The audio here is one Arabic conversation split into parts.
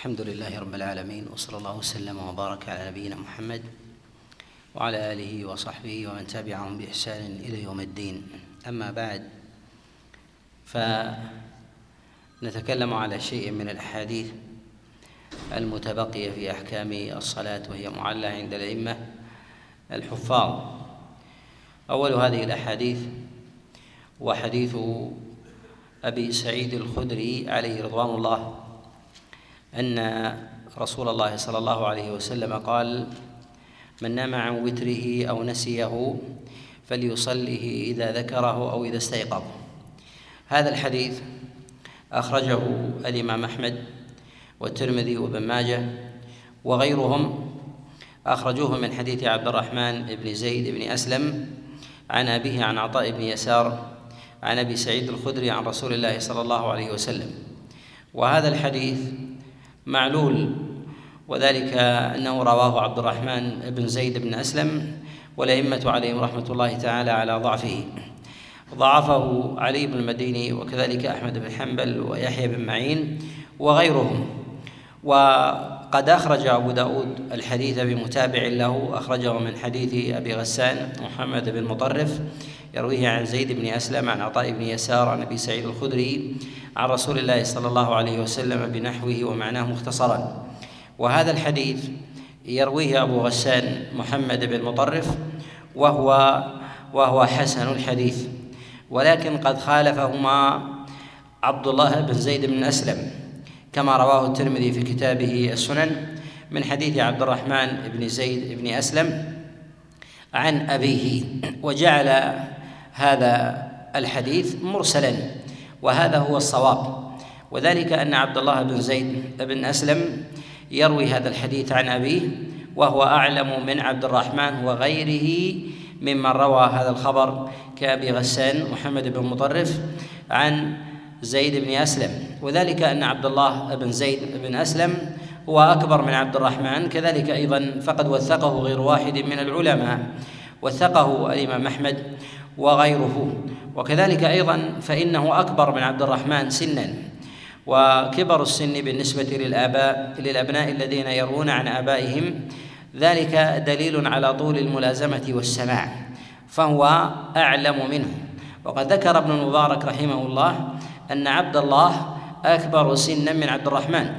الحمد لله رب العالمين وصلى الله وسلم وبارك على نبينا محمد وعلى آله وصحبه ومن تبعهم بإحسان إلى يوم الدين. أما بعد فنتكلم على شيء من الأحاديث المتبقية في أحكام الصلاة وهي معلة عند الأئمة الحفاظ. أول هذه الأحاديث وحديث أبي سعيد الخدري عليه رضوان الله أن رسول الله صلى الله عليه وسلم قال من نام عن وتره أو نسيه فليصله إذا ذكره أو إذا استيقظ هذا الحديث أخرجه الإمام أحمد والترمذي وابن ماجه وغيرهم. أخرجوه من حديث عبد الرحمن بن زيد بن أسلم عن أبيه عن عطاء بن يسار عن أبي سعيد الخدري عن رسول الله صلى الله عليه وسلم. وهذا الحديث معلول. وذلك أنه رواه عبد الرحمن بن زيد بن أسلم والأئمة عليهم رحمة الله تعالى على ضعفه. ضعفه علي بن المديني وكذلك أحمد بن حنبل ويحيى بن معين وغيرهم. وقد أخرج أبو داود الحديث بمتابع له أخرجه من حديث أبي غسان محمد بن مطرف يرويه عن زيد بن أسلم عن عطاء بن يسار عن أبي سعيد الخدري عن رسول الله صلى الله عليه وسلم بنحوه ومعناه مختصرا. وهذا الحديث يرويه أبو غسان محمد بن مطرف وهو وهو حسن الحديث. ولكن قد خالفهما عبد الله بن زيد بن أسلم كما رواه الترمذي في كتابه السنن من حديث عبد الرحمن بن زيد بن أسلم عن أبيه. وجعل هذا الحديث مرسلا. وهذا هو الصواب. وذلك أن عبد الله بن زيد بن أسلم يروي هذا الحديث عن أبيه وهو أعلم من عبد الرحمن وغيره ممن روى هذا الخبر كأبي غسان محمد بن مطرف عن زيد بن أسلم. وذلك أن عبد الله بن زيد بن أسلم هو أكبر من عبد الرحمن كذلك أيضا فقد وثقه غير واحد من العلماء. وثقه الإمام أحمد وغيره. وكذلك أيضا فإنه أكبر من عبد الرحمن سنا. وكبر السن بالنسبة للآباء للأبناء الذين يروون عن آبائهم. ذلك دليل على طول الملازمة والسماع. فهو أعلم منه. وقد ذكر ابن المبارك رحمه الله أن عبد الله أكبر سنا من عبد الرحمن.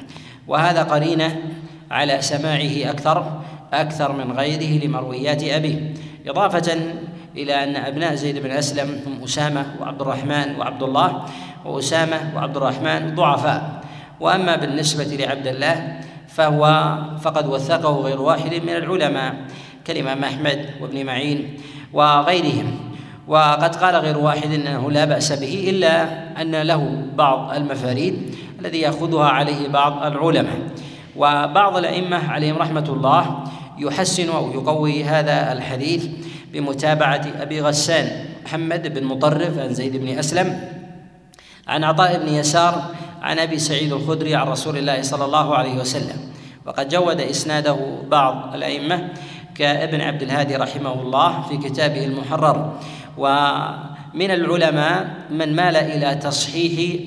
وهذا قرينة على سماعه أكثر أكثر من غيره لمرويات أبيه. إضافة إلى أن أبناء زيد بن أسلم هم أسامة وعبد الرحمن وعبد الله وأسامة وعبد الرحمن ضعفاء. وأما بالنسبة لعبد الله فهو فقد وثقه غير واحد من العلماء كالإمام أحمد وابن معين وغيرهم. وقد قال غير واحد أنه لا بأس به إلا أن له بعض المفاريد الذي يأخذها عليه بعض العلماء. وبعض الأئمة عليهم رحمة الله يحسن أو يقوي هذا الحديث بمتابعة أبي غسان محمد بن مطرف عن زيد بن أسلم عن عطاء بن يسار عن أبي سعيد الخدري عن رسول الله صلى الله عليه وسلم. وقد جود إسناده بعض الأئمة كابن عبد الهادي رحمه الله في كتابه المحرر. ومن العلماء من مال إلى تصحيح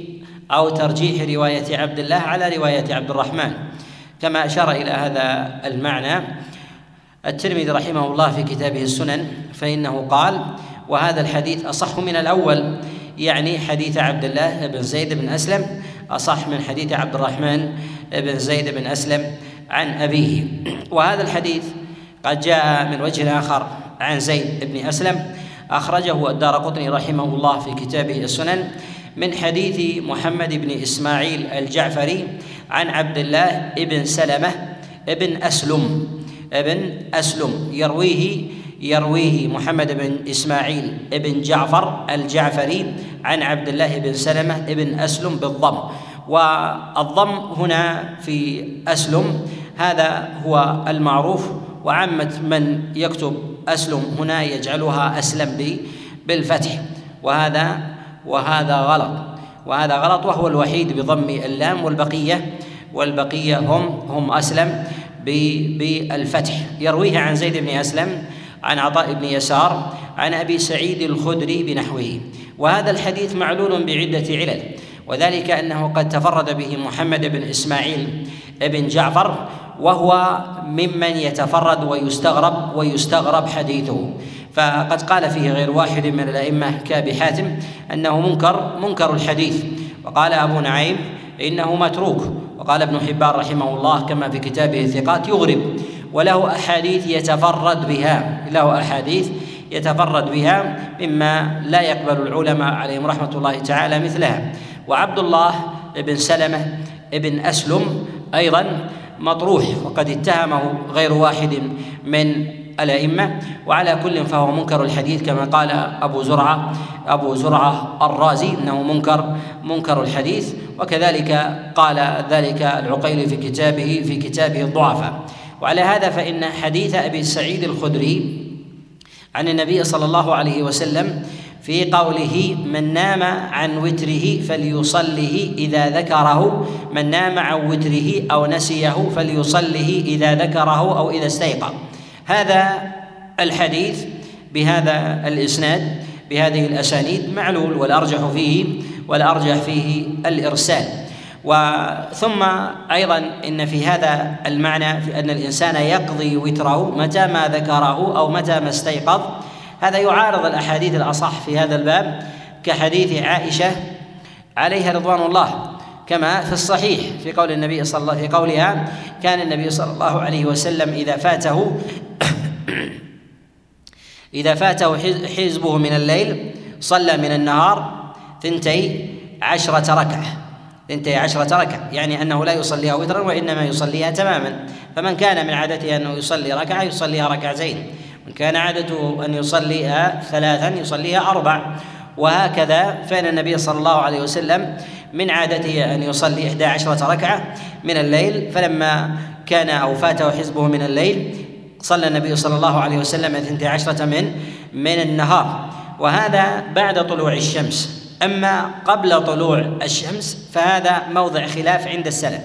أو ترجيح رواية عبد الله على رواية عبد الرحمن. كما أشار إلى هذا المعنى الترمذي رحمه الله في كتابه السنن فإنه قال وهذا الحديث أصح من الأول يعني حديث عبد الله بن زيد بن أسلم أصح من حديث عبد الرحمن بن زيد بن أسلم عن أبيه. وهذا الحديث قد جاء من وجه آخر عن زيد بن أسلم أخرجه الدار قطني رحمه الله في كتابه السنن من حديث محمد بن إسماعيل الجعفري عن عبد الله بن سلمة بن أسلم. ابن أسلم يرويه يرويه محمد بن إسماعيل بن جعفر الجعفري عن عبد الله بن سلمة بن أسلم بالضم. والضم هنا في أسلم هذا هو المعروف. وعامة من يكتب أسلم هنا يجعلها أسلم بالفتح. وهذا وهذا غلط. وهذا غلط وهو الوحيد بضم اللام. والبقية والبقية هم هم أسلم. بالفتح. يرويه عن زيد بن أسلم عن عطاء بن يسار عن أبي سعيد الخدري بنحوه. وهذا الحديث معلول بعدة علل. وذلك أنه قد تفرد به محمد بن إسماعيل بن جعفر وهو ممن يتفرد ويستغرب ويستغرب حديثه. فقد قال فيه غير واحد من الأئمة كأبي حاتم أنه منكر منكر الحديث. وقال أبو نعيم إنه متروك وقال ابن حبان رحمه الله كما في كتابه الثقات يغرب وله أحاديث يتفرد بها له أحاديث يتفرد بها مما لا يقبل العلماء عليهم رحمة الله تعالى مثلها. وعبد الله بن سلمة بن أسلم أيضا مطروح وقد اتهمه غير واحد من الأئمة وعلى كل فهو منكر الحديث كما قال أبو زرعة أبو زرعة الرازي أنه منكر منكر الحديث وكذلك قال ذلك العقيلي في كتابه في كتابه الضعفاء وعلى هذا فإن حديث أبي سعيد الخدري عن النبي صلى الله عليه وسلم في قوله من نام عن وتره فليصله إذا ذكره من نام عن وتره أو نسيه فليصله إذا ذكره أو إذا استيقظ هذا الحديث بهذا الإسناد بهذه الأسانيد معلول والأرجح فيه والأرجح فيه الإرسال. وثم أيضا إن في هذا المعنى في أن الإنسان يقضي وتره متى ما ذكره أو متى ما استيقظ. هذا يعارض الأحاديث الأصح في هذا الباب كحديث عائشة عليها رضوان الله كما في الصحيح في قول النبي صلى الله في قولها كان النبي صلى الله عليه وسلم إذا فاته اذا فاته حزبه من الليل صلى من النهار ثنتي عشرة ركعة. ثنتي عشرة ركعة يعني أنه لا يصليها وترا وإنما يصليها تماما. فمن كان من عادته أنه يصلي ركعة يصليها ركعتين. من كان عادته أن يصليها ثلاثا يصليها أربع. وهكذا فإن النبي صلى الله عليه وسلم من عادته أن يصلي إحدى عشرة ركعة من الليل. فلما كان أو فاته حزبه من الليل صلى النبي صلى الله عليه وسلم اثنتي عشرة من من النهار. وهذا بعد طلوع الشمس. أما قبل طلوع الشمس فهذا موضع خلاف عند السلف.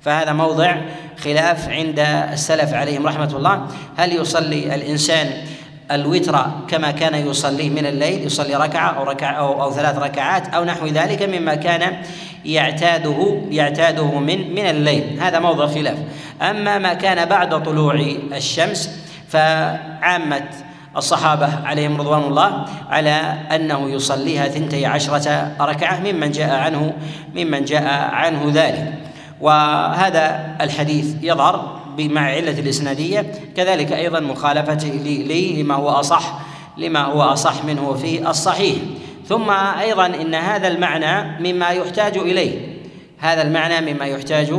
فهذا موضع خلاف عند السلف عليهم رحمة الله. هل يصلي الإنسان الوتر كما كان يصليه من الليل؟ يصلي ركعة أو ركعة أو, أو ثلاث ركعات أو نحو ذلك مما كان يعتاده يعتاده من من الليل. هذا موضع خلاف. أما ما كان بعد طلوع الشمس فعامة الصحابة عليهم رضوان الله على أنه يصليها ثنتي عشرة ركعة ممن جاء عنه ممن جاء عنه ذلك. وهذا الحديث يظهر مع علة الإسنادية. كذلك أيضا مخالفته لما هو أصح لما هو أصح منه في الصحيح. ثم أيضا إن هذا المعنى مما يحتاج إليه. هذا المعنى مما يحتاج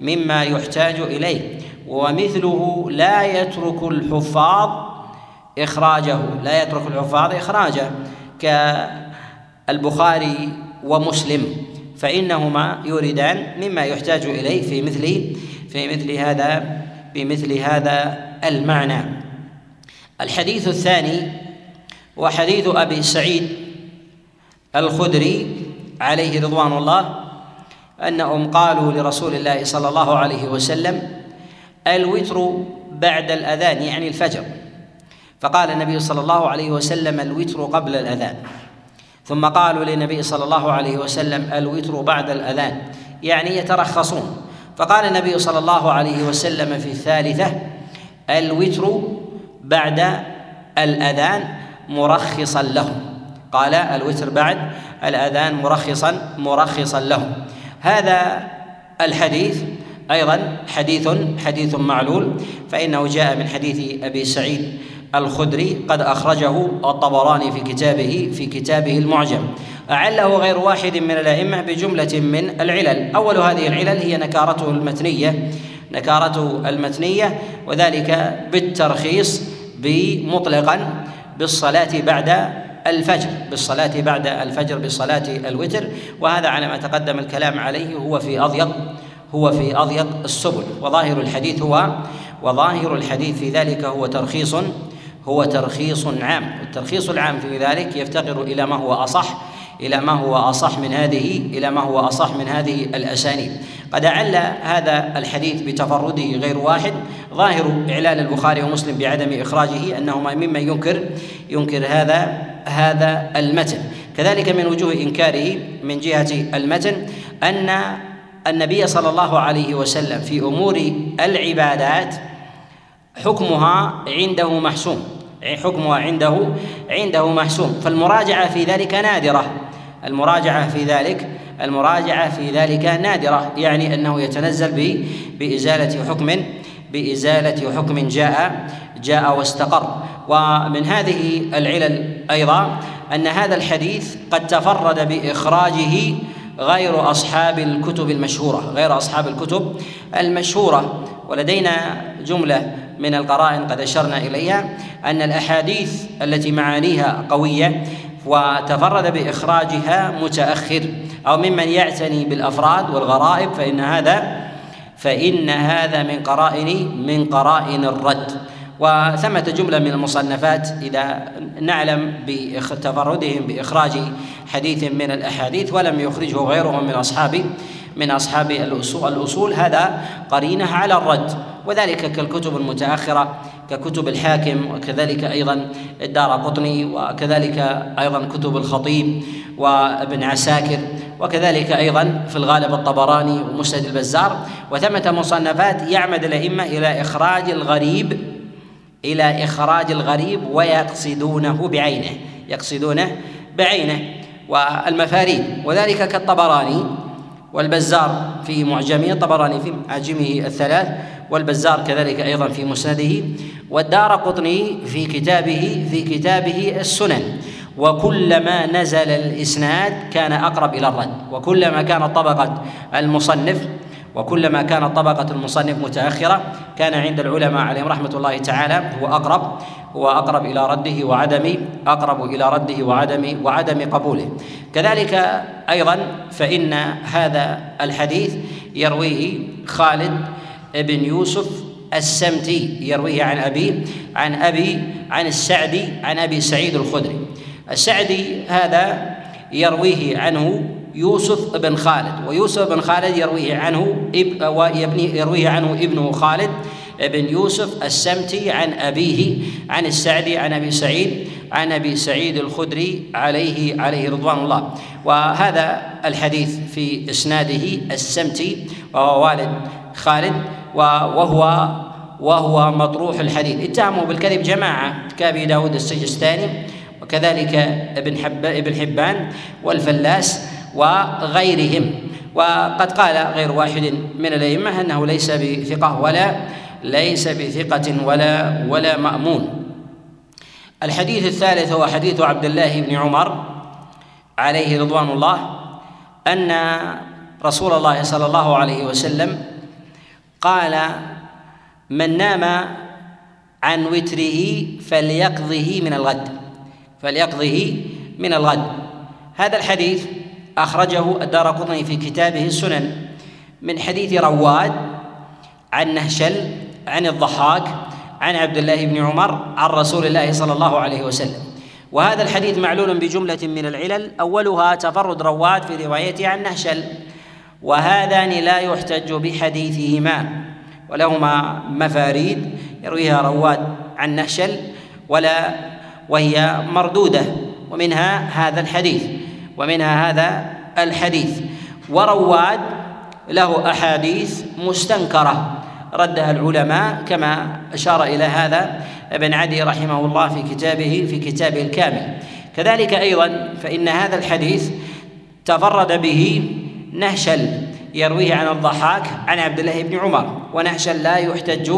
مما يحتاج إليه. ومثله لا يترك الحفاظ إخراجه. لا يترك الحفاظ إخراجه كالبخاري ومسلم. فإنهما يوردان مما يحتاج إليه في مثل في مثل هذا بمثل هذا المعنى. الحديث الثاني وحديث أبي سعيد الخدري عليه رضوان الله أنهم قالوا لرسول الله صلى الله عليه وسلم الوتر بعد الأذان يعني الفجر. فقال النبي صلى الله عليه وسلم الوتر قبل الأذان. ثم قالوا للنبي صلى الله عليه وسلم الوتر بعد الأذان يعني يترخصون. فقال النبي صلى الله عليه وسلم في الثالثة الوتر بعد الأذان مرخصا له قال الوتر بعد الأذان مرخصا مرخصا له. هذا الحديث أيضا حديث حديث معلول فإنه جاء من حديث أبي سعيد الخدري قد أخرجه الطبراني في كتابه في كتابه المعجم. أعله غير واحد من الأئمة بجملة من العلل. أول هذه العلل هي نكارته المتنية نكارته المتنية وذلك بالترخيص بمطلقا بالصلاة بعد الفجر بالصلاة بعد الفجر بالصلاة الوتر. وهذا على ما تقدم الكلام عليه هو في أضيق هو في أضيق السبل. وظاهر الحديث هو وظاهر الحديث في ذلك هو ترخيص هو ترخيص عام. والترخيص العام في ذلك يفتقر إلى ما هو أصح إلى ما هو أصح من هذه إلى ما هو أصح من هذه الأسانيد. قد أعل هذا الحديث بتفرده غير واحد. ظاهر إعلال البخاري ومسلم بعدم إخراجه أنهما ممن ينكر ينكر هذا هذا المتن. كذلك من وجوه إنكاره من جهة المتن أن النبي صلى الله عليه وسلم في أمور العبادات حكمها عنده محسوم. حكمها عنده عنده محسوم. فالمراجعة في ذلك نادرة. المراجعة في ذلك المراجعة في ذلك نادرة. يعني أنه يتنزل بإزالة حكم بإزالة حكم جاء جاء واستقر. ومن هذه العلل أيضا أن هذا الحديث قد تفرد بإخراجه غير أصحاب الكتب المشهورة غير أصحاب الكتب المشهورة. ولدينا جملة من القرائن قد أشرنا إليها أن الأحاديث التي معانيها قوية وتفرد بإخراجها متأخر أو ممن يعتني بالأفراد والغرائب فإن هذا فإن هذا من قرائن من قرائن الرد. وثمة جملة من المصنفات إذا نعلم بتفردهم بإخراج حديث من الأحاديث ولم يخرجه غيرهم من أصحاب من أصحاب الأصول, الأصول هذا قرينة على الرد. وذلك كالكتب المتأخرة ككتب الحاكم وكذلك أيضا الدار قطني وكذلك أيضا كتب الخطيب وابن عساكر وكذلك أيضا في الغالب الطبراني ومسند البزار. وثمة مصنفات يعمد الأئمة إلى إخراج الغريب إلى إخراج الغريب ويقصدونه بعينه يقصدونه بعينه والمفاريد. وذلك كالطبراني والبزار في معجمه الطبراني في معاجمه الثلاث والبزار كذلك أيضا في مسنده والدار قطني في كتابه في كتابه السنن. وكلما نزل الإسناد كان أقرب إلى الرد وكلما كانت طبقة المصنف وكلما كانت طبقة المصنف متأخرة كان عند العلماء عليهم رحمة الله تعالى هو أقرب هو أقرب إلى رده وعدم أقرب إلى رده وعدم وعدم قبوله. كذلك أيضا فإن هذا الحديث يرويه خالد بن يوسف السمتي يرويه عن أبيه عن أبي عن السعدي عن أبي سعيد الخدري. السعدي هذا يرويه عنه يوسف بن خالد. ويوسف بن خالد يرويه عنه يرويه عنه ابنه خالد بن يوسف السمتي عن أبيه عن السعدي عن أبي سعيد عن أبي سعيد الخدري عليه عليه رضوان الله. وهذا الحديث في إسناده السمتي وهو والد خالد وهو وهو مطروح الحديث. اتهموا بالكذب جماعة كأبي داود السجستاني وكذلك ابن حب ابن حبان والفلاس وغيرهم. وقد قال غير واحد من الأئمة أنه ليس بثقة ولا ليس بثقة ولا ولا مأمون. الحديث الثالث هو حديث عبد الله بن عمر عليه رضوان الله أن رسول الله صلى الله عليه وسلم قال من نام عن وتره فليقضه من الغد فليقضه من الغد. هذا الحديث أخرجه الدار قطني في كتابه السنن من حديث رواد عن نهشل عن الضحاك عن عبد الله بن عمر عن رسول الله صلى الله عليه وسلم. وهذا الحديث معلول بجملة من العلل أولها تفرد رواد في روايته عن نهشل وهذان لا يحتج بحديثهما ولهما مفاريد يرويها رواد عن نهشل ولا وهي مردودة ومنها هذا الحديث. ومنها هذا الحديث. ورواد له أحاديث مستنكرة. ردها العلماء كما أشار إلى هذا ابن عدي رحمه الله في كتابه في كتابه الكامل. كذلك أيضا فإن هذا الحديث تفرد به نهشل يرويه عن الضحاك عن عبد الله بن عمر. ونهشل لا يحتج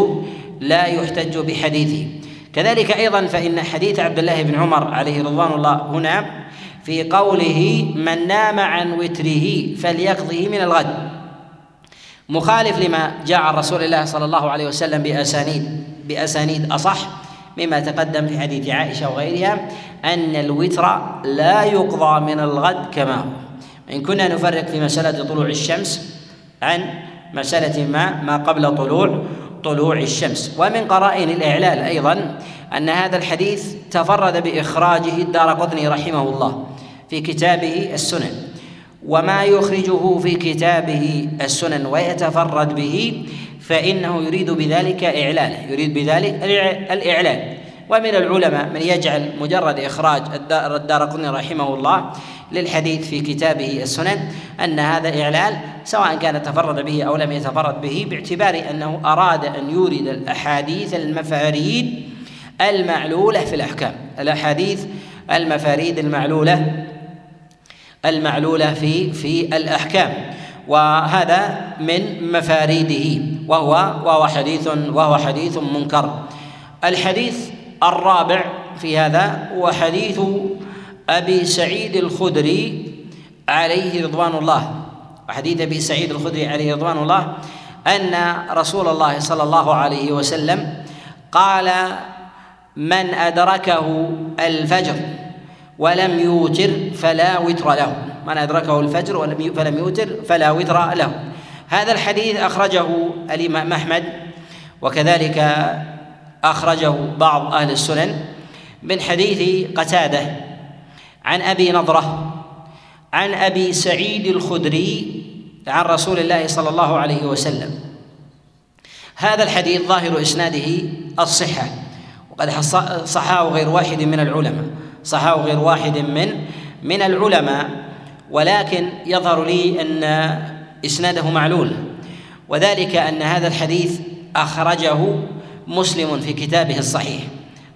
لا يحتج بحديثه. كذلك أيضا فإن حديث عبد الله بن عمر عليه رضوان الله هنا في قوله من نام عن وتره فليقضه من الغد مخالف لما جاء عن رسول الله صلى الله عليه وسلم بأسانيد بأسانيد أصح مما تقدم في حديث عائشة وغيرها أن الوتر لا يقضى من الغد كما هو. إن كنا نفرق في مسألة طلوع الشمس عن مسألة ما ما قبل طلوع طلوع الشمس. ومن قرائن الإعلال أيضا أن هذا الحديث تفرد بإخراجه الدار قطني رحمه الله في كتابه السنن. وما يخرجه في كتابه السنن ويتفرد به فإنه يريد بذلك إعلاله يريد بذلك الإعلان ومن العلماء من يجعل مجرد إخراج الدار قطني رحمه الله للحديث في كتابه السنن أن هذا إعلال سواء كان تفرد به أو لم يتفرد به باعتبار أنه أراد أن يورد الأحاديث المفاريد المعلولة في الأحكام. الأحاديث المفاريد المعلولة المعلولة في في الأحكام. وهذا من مفاريده وهو وهو حديث وهو حديث منكر. الحديث الرابع في هذا هو حديث أبي سعيد الخدري عليه رضوان الله. حديث أبي سعيد الخدري عليه رضوان الله أن رسول الله صلى الله عليه وسلم قال من أدركه الفجر ولم يوتر فلا وتر له. من أدركه الفجر ولم فلم يوتر فلا وتر له. هذا الحديث أخرجه الإمام أحمد وكذلك أخرجه بعض أهل السنن من حديث قتادة. عن أبي نضرة عن أبي سعيد الخدري عن رسول الله صلى الله عليه وسلم. هذا الحديث ظاهر إسناده الصحة وقد صحاه غير واحد من العلماء صحاه غير واحد من من العلماء. ولكن يظهر لي أن إسناده معلول وذلك أن هذا الحديث أخرجه مسلم في كتابه الصحيح.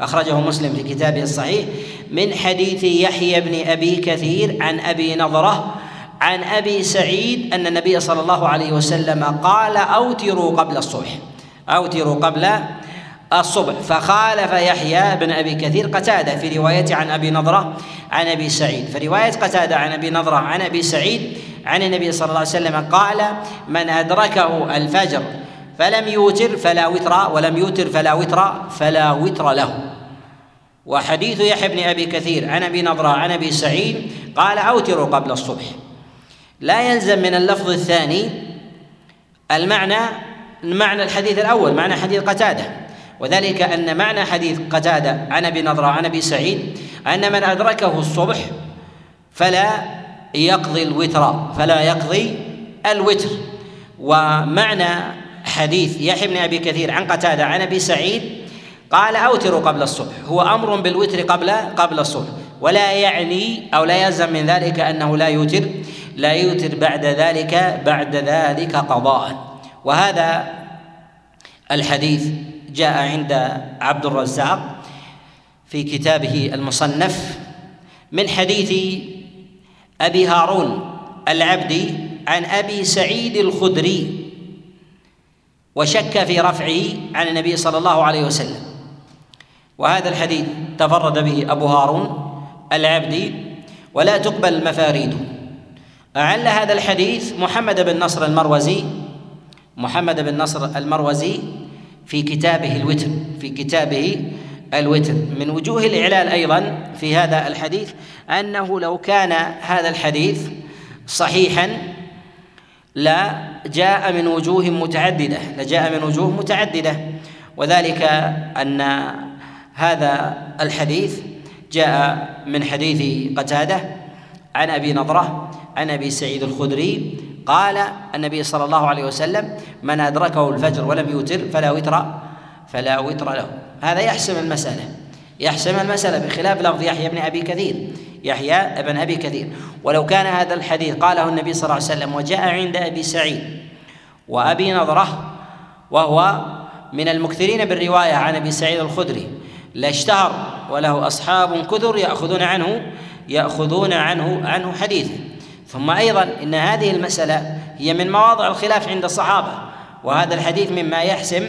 أخرجه مسلم في كتابه الصحيح من حديث يحيى بن أبي كثير عن أبي نضره عن أبي سعيد أن النبي صلى الله عليه وسلم قال أوتروا قبل الصبح أوتروا قبل الصبح. فخالف يحيى بن أبي كثير قتادة في روايته عن أبي نضره عن أبي سعيد. فروايه قتادة عن أبي نضره عن أبي سعيد عن النبي صلى الله عليه وسلم قال من أدركه الفجر فلم يوتر فلا وتر ولم يوتر فلا وتر فلا وتر له. وحديث يحيى بن أبي كثير عن أبي نضرة عن أبي سعيد قال اوتروا قبل الصبح. لا يلزم من اللفظ الثاني المعنى معنى الحديث الأول معنى حديث قتادة. وذلك أن معنى حديث قتادة عن أبي نضرة عن أبي سعيد أن من أدركه الصبح فلا يقضي الوتر فلا يقضي الوتر. ومعنى حديث يحيى بن أبي كثير عن قتادة عن أبي سعيد قال اوتروا قبل الصبح هو أمر بالوتر قبل قبل الصبح ولا يعني أو لا يلزم من ذلك أنه لا يوتر لا يوتر بعد ذلك بعد ذلك قضاء. وهذا الحديث جاء عند عبد الرزاق في كتابه المصنف من حديث أبي هارون العبدي عن أبي سعيد الخدري. وشك في رفعه عن النبي صلى الله عليه وسلم. وهذا الحديث تفرد به أبو هارون العبدي ولا تقبل مفاريده. أعل هذا الحديث محمد بن نصر المروزي محمد بن نصر المروزي في كتابه الوتر في كتابه الوتر. من وجوه الإعلال أيضا في هذا الحديث أنه لو كان هذا الحديث صحيحا لا جاء من وجوه متعددة لجاء من وجوه متعددة. وذلك أن هذا الحديث جاء من حديث قتادة عن أبي نضرة عن أبي سعيد الخدري قال النبي صلى الله عليه وسلم من أدركه الفجر ولم يوتر فلا وتر فلا وتر له. هذا يحسم المسألة يحسم المسألة بخلاف لفظ يحيى بن أبي كثير. يحيى بن أبي كثير. ولو كان هذا الحديث قاله النبي صلى الله عليه وسلم وجاء عند أبي سعيد وأبي نضرة وهو من المكثرين بالرواية عن أبي سعيد الخدري لاشتهر وله أصحاب كثر يأخذون عنه يأخذون عنه عنه حديثا ثم أيضا إن هذه المسألة هي من مواضع الخلاف عند الصحابة وهذا الحديث مما يحسم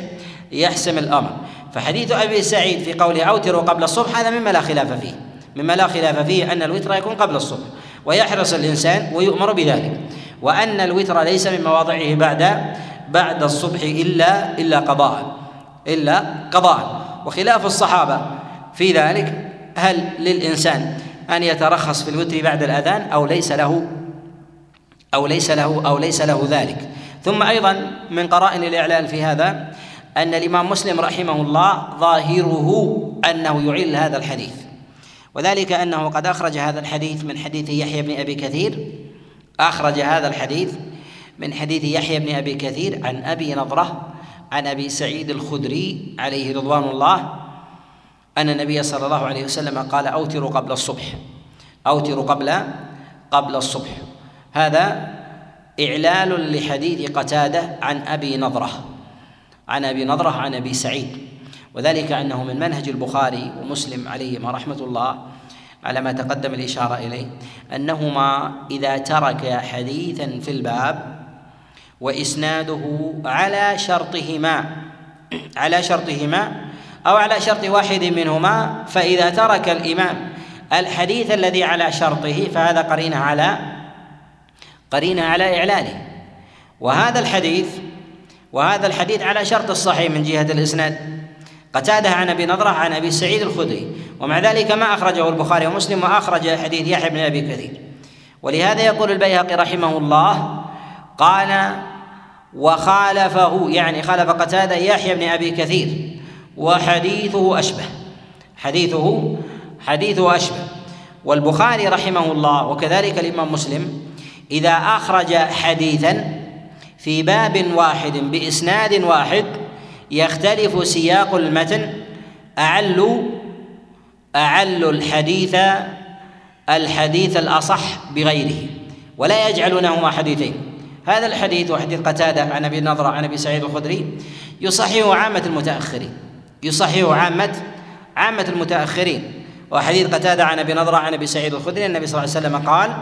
يحسم الأمر. فحديث أبي سعيد في قوله أوتروا قبل الصبح هذا مما لا خلاف فيه. مما لا خلاف فيه أن الوتر يكون قبل الصبح ويحرص الإنسان ويؤمر بذلك وأن الوتر ليس من مواضعه بعد بعد الصبح إلا إلا قضاء إلا قضاء. وخلاف الصحابة في ذلك هل للإنسان أن يترخص في الوتر بعد الأذان أو ليس له؟ أو ليس له أو ليس له ذلك. ثم أيضا من قرائن الإعلال في هذا أن الإمام مسلم رحمه الله ظاهره أنه يعل هذا الحديث. وذلك أنه قد أخرج هذا الحديث من حديث يحيى بن أبي كثير. أخرج هذا الحديث من حديث يحيى بن أبي كثير عن أبي نضرة عن أبي سعيد الخدري عليه رضوان الله أن النبي صلى الله عليه وسلم قال أوتروا قبل الصبح أوتروا قبل قبل الصبح. هذا إعلال لحديث قتادة عن أبي نضرة عن أبي نضرة عن أبي سعيد. وذلك أنه من منهج البخاري ومسلم عليهما رحمة الله على ما تقدم الإشارة إليه أنهما إذا ترك حديثا في الباب وإسناده على شرطهما على شرطهما أو على شرط واحد منهما فإذا ترك الإمام الحديث الذي على شرطه فهذا قرينة على قرينة على إعلاله. وهذا الحديث وهذا الحديث على شرط الصحيح من جهة الإسناد. قتادة عن أبي نضرة عن أبي سعيد الخدري. ومع ذلك ما أخرجه البخاري ومسلم وأخرج حديث يحيى بن أبي كثير. ولهذا يقول البيهقي رحمه الله قال وخالفه يعني خالف قتادة يحيى بن أبي كثير وحديثه أشبه. حديثه حديثه أشبه. والبخاري رحمه الله وكذلك الإمام مسلم إذا أخرج حديثا في باب واحد بإسناد واحد يختلف سياق المتن. أعل أعل الحديث الحديث الأصح بغيره ولا يجعلونهما حديثين. هذا الحديث وحديث قتادة عن أبي نضرة عن أبي سعيد الخدري يصححه عامة المتأخرين يصححه عامة عامة المتأخرين. وحديث قتادة عن أبي نضرة عن أبي سعيد الخدري النبي صلى الله عليه وسلم قال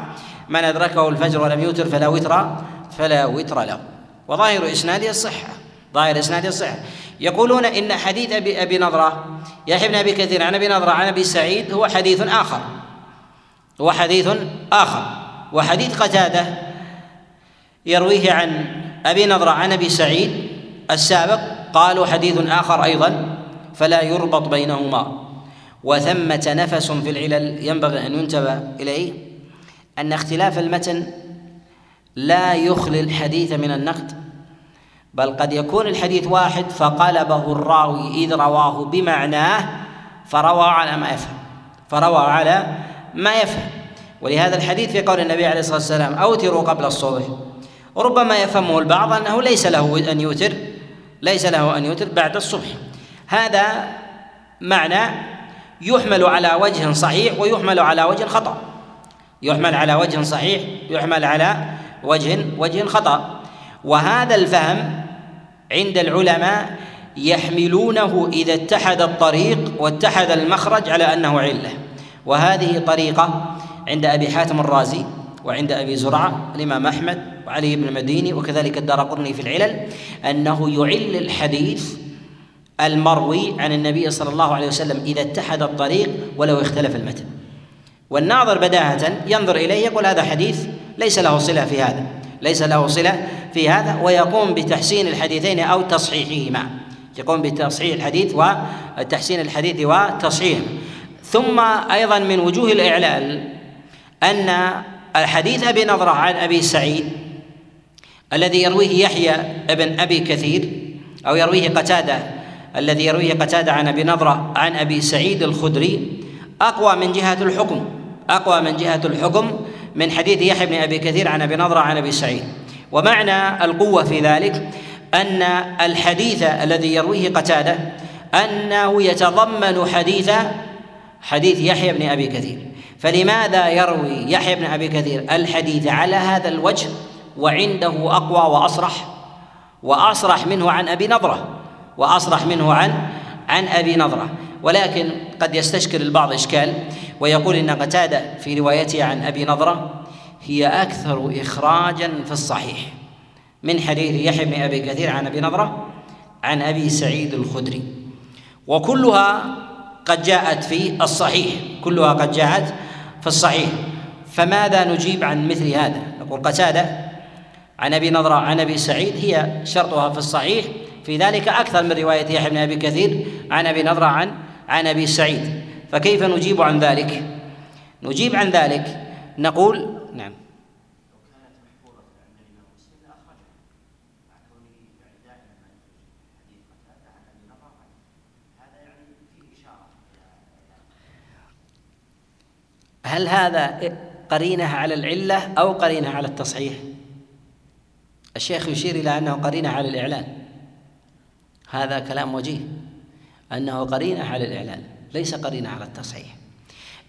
من أدركه الفجر ولم يوتر فلا وتر فلا وتر له. وظاهر إسناده الصحة ظاهر إسناد الصحة يقولون إن حديث ابي أبي نضره يحيى بن أبي كثير عن أبي نضرة عن أبي سعيد هو حديث آخر. هو حديث آخر. وحديث قتادة يرويه عن أبي نضرة عن أبي سعيد السابق قالوا حديث آخر أيضا فلا يربط بينهما. وثمة نفس في العلل ينبغي أن ينتبه إليه أن اختلاف المتن لا يخلي الحديث من النقد. بل قد يكون الحديث واحد فقلبه الراوي إذ رواه بمعناه فروى على ما يفهم فروى على ما يفهم. ولهذا الحديث في قول النبي عليه الصلاة والسلام أوتروا قبل الصبح. ربما يفهمه البعض أنه ليس له أن يوتر ليس له أن يوتر بعد الصبح. هذا معنى يحمل على وجه صحيح ويحمل على وجه خطأ. يحمل على وجه صحيح يحمل على وجه وجه خطأ. وهذا الفهم عند العلماء يحملونه إذا اتحد الطريق واتحد المخرج على أنه علة. وهذه طريقة عند أبي حاتم الرازي وعند أبي زرعة الإمام أحمد وعلي بن المديني وكذلك الدار قرني في العلل أنه يعل الحديث المروي عن النبي صلى الله عليه وسلم إذا اتحد الطريق ولو اختلف المتن. والناظر بداهة ينظر إليه يقول هذا حديث ليس له صلة في هذا. ليس له صلة في هذا ويقوم بتحسين الحديثين أو تصحيحهما. يقوم بتصحيح الحديث وتحسين الحديث وتصحيحه. ثم أيضا من وجوه الإعلال أن حديث أبي نضرة عن أبي سعيد الذي يرويه يحيى ابن أبي كثير أو يرويه قتادة الذي يرويه قتادة عن أبي نضرة عن أبي سعيد الخدري أقوى من جهة الحكم أقوى من جهة الحكم من حديث يحيى بن أبي كثير عن أبي نضرة عن أبي سعيد. ومعنى القوة في ذلك أن الحديث الذي يرويه قتادة أنه يتضمن حديث حديث يحيى بن أبي كثير. فلماذا يروي يحيى بن أبي كثير الحديث على هذا الوجه وعنده أقوى وأصرح؟ وأصرح منه عن أبي نضرة. وأصرح منه عن عن أبي نضرة. ولكن قد يستشكل البعض إشكال ويقول إن قتادة في روايته عن أبي نضره هي أكثر اخراجا في الصحيح من حديث يحيى بن أبي كثير عن أبي نضره عن أبي سعيد الخدري. وكلها قد جاءت في الصحيح كلها قد جاءت في الصحيح. فماذا نجيب عن مثل هذا؟ نقول قتادة عن أبي نضره عن أبي سعيد هي شرطها في الصحيح في ذلك أكثر من رواية يحيى بن أبي كثير عن أبي نضره عن عن أبي سعيد. فكيف نجيب عن ذلك؟ نجيب عن ذلك نقول نعم. هل هذا قرينة على العلة أو قرينة على التصحيح؟ الشيخ يشير إلى أنه قرينة على الإعلان. هذا كلام وجيه. أنه قرينة على الإعلان ليس قرينة على التصحيح.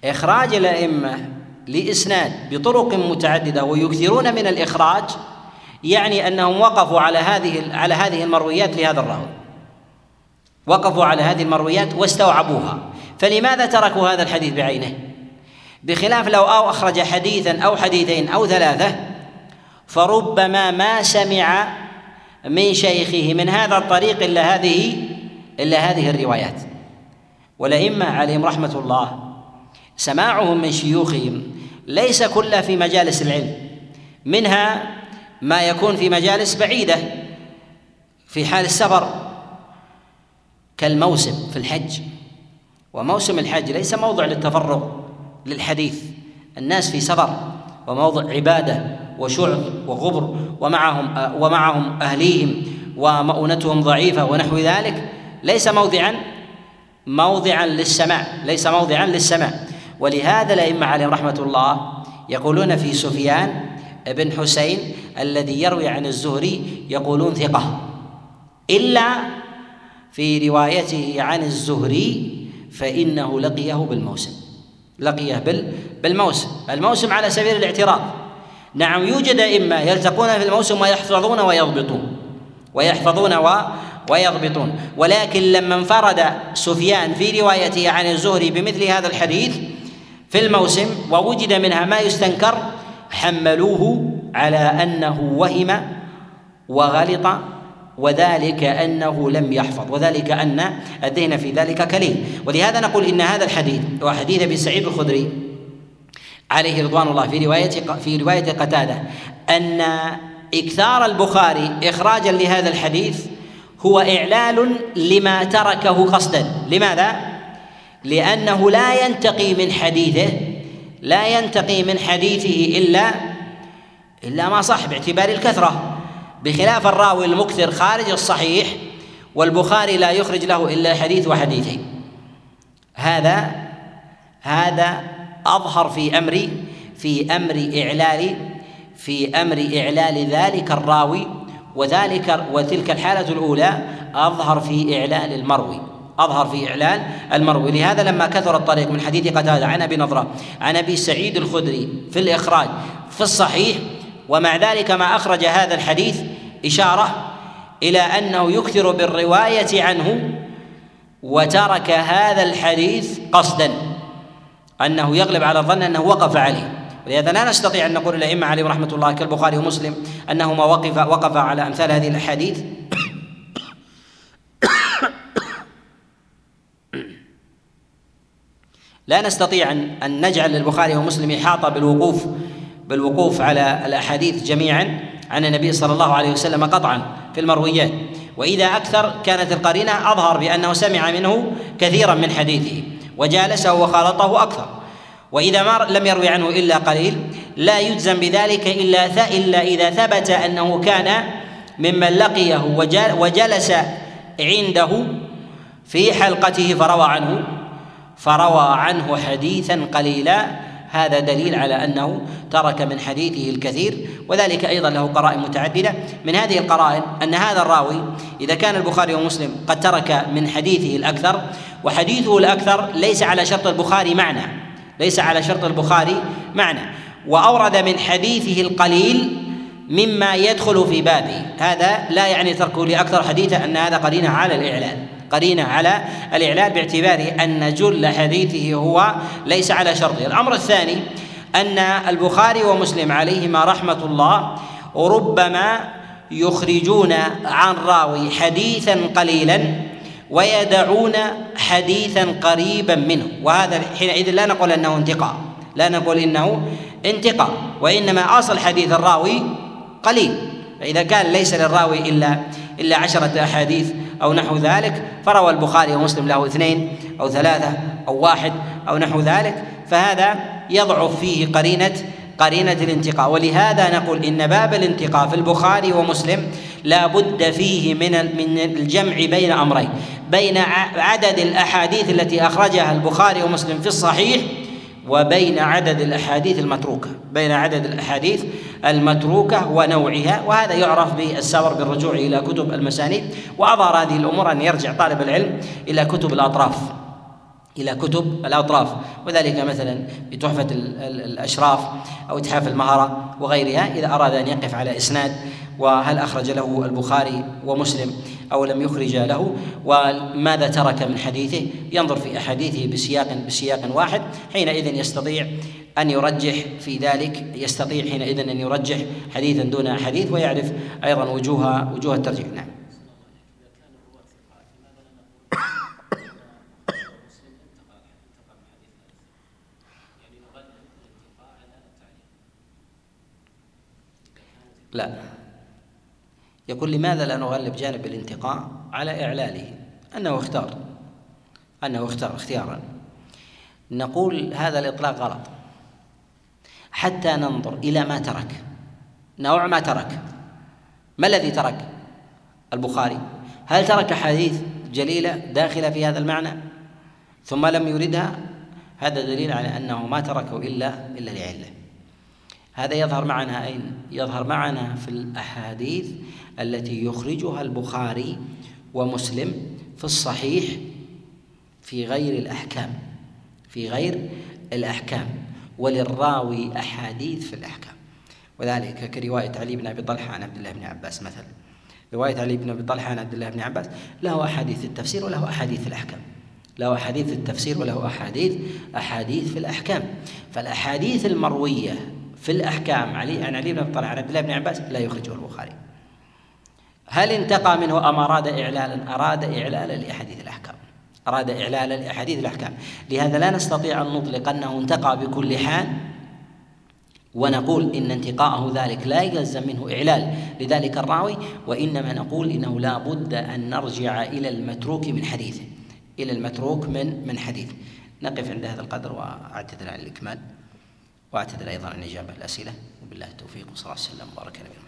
إخراج الأئمة لإسناد بطرق متعددة ويكثرون من الإخراج يعني أنهم وقفوا على هذه على هذه المرويات لهذا الراوي وقفوا على هذه المرويات واستوعبوها. فلماذا تركوا هذا الحديث بعينه؟ بخلاف لو أو أخرج حديثا أو حديثين أو ثلاثة فربما ما سمع من شيخه من هذا الطريق إلا هذه إلا هذه الروايات. والأئمة عليهم رحمة الله سماعهم من شيوخهم ليس كله في مجالس العلم منها ما يكون في مجالس بعيدة في حال السفر كالموسم في الحج. وموسم الحج ليس موضع للتفرغ للحديث الناس في سفر وموضع عبادة وشعب وغبر ومعهم ومعهم أهليهم ومؤونتهم ضعيفة ونحو ذلك. ليس موضعا موضعا للسماع ليس موضعا للسماع ولهذا الأئمة عليهم رحمة الله يقولون في سفيان بن حسين الذي يروي عن الزهري يقولون ثقة. إلا في روايته عن الزهري فإنه لقيه بالموسم لقيه بالموسم. الموسم على سبيل الاعتراض. نعم يوجد أئمة يلتقون في الموسم ويحفظون ويضبطون ويحفظون و ويضبطون ولكن لما انفرد سفيان في روايته عن الزهري بمثل هذا الحديث في الموسم ووجد منها ما يستنكر حملوه على أنه وهم وغلط وذلك أنه لم يحفظ وذلك أن الذهن في ذلك كليل. ولهذا نقول إن هذا الحديث وحديث أبي سعيد الخدري عليه رضوان الله في رواية في رواية قتادة أن إكثار البخاري اخراجا لهذا الحديث هو اعلال لما تركه قصدا. لماذا؟ لأنه لا ينتقي من حديثه لا ينتقي من حديثه إلا إلا ما صح باعتبار الكثرة. بخلاف الراوي المكثر خارج الصحيح والبخاري لا يخرج له إلا حديث وحديثين. هذا هذا أظهر في أمر في أمر إعلال في أمر إعلال ذلك الراوي وذلك وتلك الحالة الأولى أظهر في إعلان المروي أظهر في إعلان المروي. لهذا لما كثر الطريق من حديث قتادة عن أبي نضرة عن أبي سعيد الخدري في الإخراج في الصحيح ومع ذلك ما أخرج هذا الحديث إشارة إلى أنه يكثر بالرواية عنه وترك هذا الحديث قصدا أنه يغلب على الظن أنه وقف عليه. ولهذا لا نستطيع أن نقول الأئمة عليهم رحمة الله كالبخاري ومسلم أنهما وقف وقف على أمثال هذه الأحاديث. لا نستطيع ان نجعل للبخاري ومسلم إحاطة بالوقوف بالوقوف على الأحاديث جميعا عن النبي صلى الله عليه وسلم قطعا في المرويات. وإذا أكثر كانت القرينة أظهر بأنه سمع منه كثيرا من حديثه وجالسه وخالطه أكثر. وإذا ما لم يروي عنه إلا قليل لا يجزم بذلك إلا إلا إذا ثبت أنه كان ممن لقيه وجلس عنده في حلقته فروى عنه فروى عنه حديثا قليلا. هذا دليل على أنه ترك من حديثه الكثير وذلك أيضا له قرائن متعددة. من هذه القرائن أن هذا الراوي إذا كان البخاري ومسلم قد ترك من حديثه الأكثر وحديثه الأكثر ليس على شرط البخاري معنى. ليس على شرط البخاري معنى. وأورد من حديثه القليل مما يدخل في بابه. هذا لا يعني تركه لأكثر حديثا أن هذا قرينة على الإعلان. قرينة على الإعلان باعتبار أن جل حديثه هو ليس على شرطه الأمر الثاني أن البخاري ومسلم عليهما رحمة الله ربما يخرجون عن راوي حديثا قليلا ويدعون حديثا قريبا منه. وهذا حينئذ لا نقول أنه انتقاء. لا نقول إنه انتقاء وإنما أصل حديث الراوي قليل. فإذا كان ليس للراوي إلا إلا عشرة أحاديث أو نحو ذلك فروى البخاري ومسلم له اثنين أو ثلاثة أو واحد أو نحو ذلك فهذا يضعف فيه قرينة قرينة الانتقاء. ولهذا نقول إن باب الانتقاء في البخاري ومسلم لا بد فيه من من الجمع بين أمرين. بين عدد الأحاديث التي أخرجها البخاري ومسلم في الصحيح وبين عدد الأحاديث المتروكة. بين عدد الأحاديث المتروكة ونوعها وهذا يعرف بالسبر بالرجوع إلى كتب المسانيد. وأظهر هذه الأمور أن يرجع طالب العلم إلى كتب الأطراف. إلى كتب الأطراف وذلك مثلا بتحفة الأشراف أو إتحاف المهرة وغيرها إذا أراد أن يقف على إسناد وهل أخرج له البخاري ومسلم أو لم يخرج له وماذا ترك من حديثه؟ ينظر في أحاديثه بسياق بسياق واحد حينئذ يستطيع أن يرجح في ذلك يستطيع حينئذ أن يرجح حديثا دون حديث ويعرف أيضا وجوه وجوه الترجيح. نعم. لا. يقول لماذا لا نغلب جانب الانتقاء على إعلاله؟ أنه اختار. أنه اختار اختيارا. نقول هذا الإطلاق غلط. حتى ننظر إلى ما ترك. نوع ما ترك. ما الذي ترك؟ البخاري. هل ترك حديث جليلة داخلة في هذا المعنى؟ ثم لم يردها هذا دليل على أنه ما تركه إلا إلا لعلة. هذا يظهر معنا أين؟ يظهر معنا في الأحاديث التي يخرجها البخاري ومسلم في الصحيح في غير الأحكام في غير الأحكام وللراوي أحاديث في الأحكام. وذلك كرواية علي بن أبي طلحة عن عبد الله بن عباس مثلا. رواية علي بن أبي طلحة عن عبد الله بن عباس له أحاديث التفسير وله أحاديث الأحكام. له أحاديث التفسير وله أحاديث أحاديث في الأحكام. فالأحاديث المروية في الأحكام علي عن علي بن أبي طلحة عن عبد الله بن عباس لا يخرجه البخاري. هل انتقى منه أم أراد إعلالا أراد إعلالا لأحاديث الأحكام. أراد إعلالا لأحاديث الأحكام. لهذا لا نستطيع أن نطلق أنه انتقى بكل حال ونقول إن انتقاءه ذلك لا يلزم منه إعلال لذلك الراوي وإنما نقول إنه لا بد أن نرجع إلى المتروك من حديثه. إلى المتروك من من حديث نقف عند هذا القدر وأعتذر عن الإكمال. واعتذر أيضا عن إجابة الأسئلة. وبالله التوفيق وصلى الله وسلم. وبارك على محمد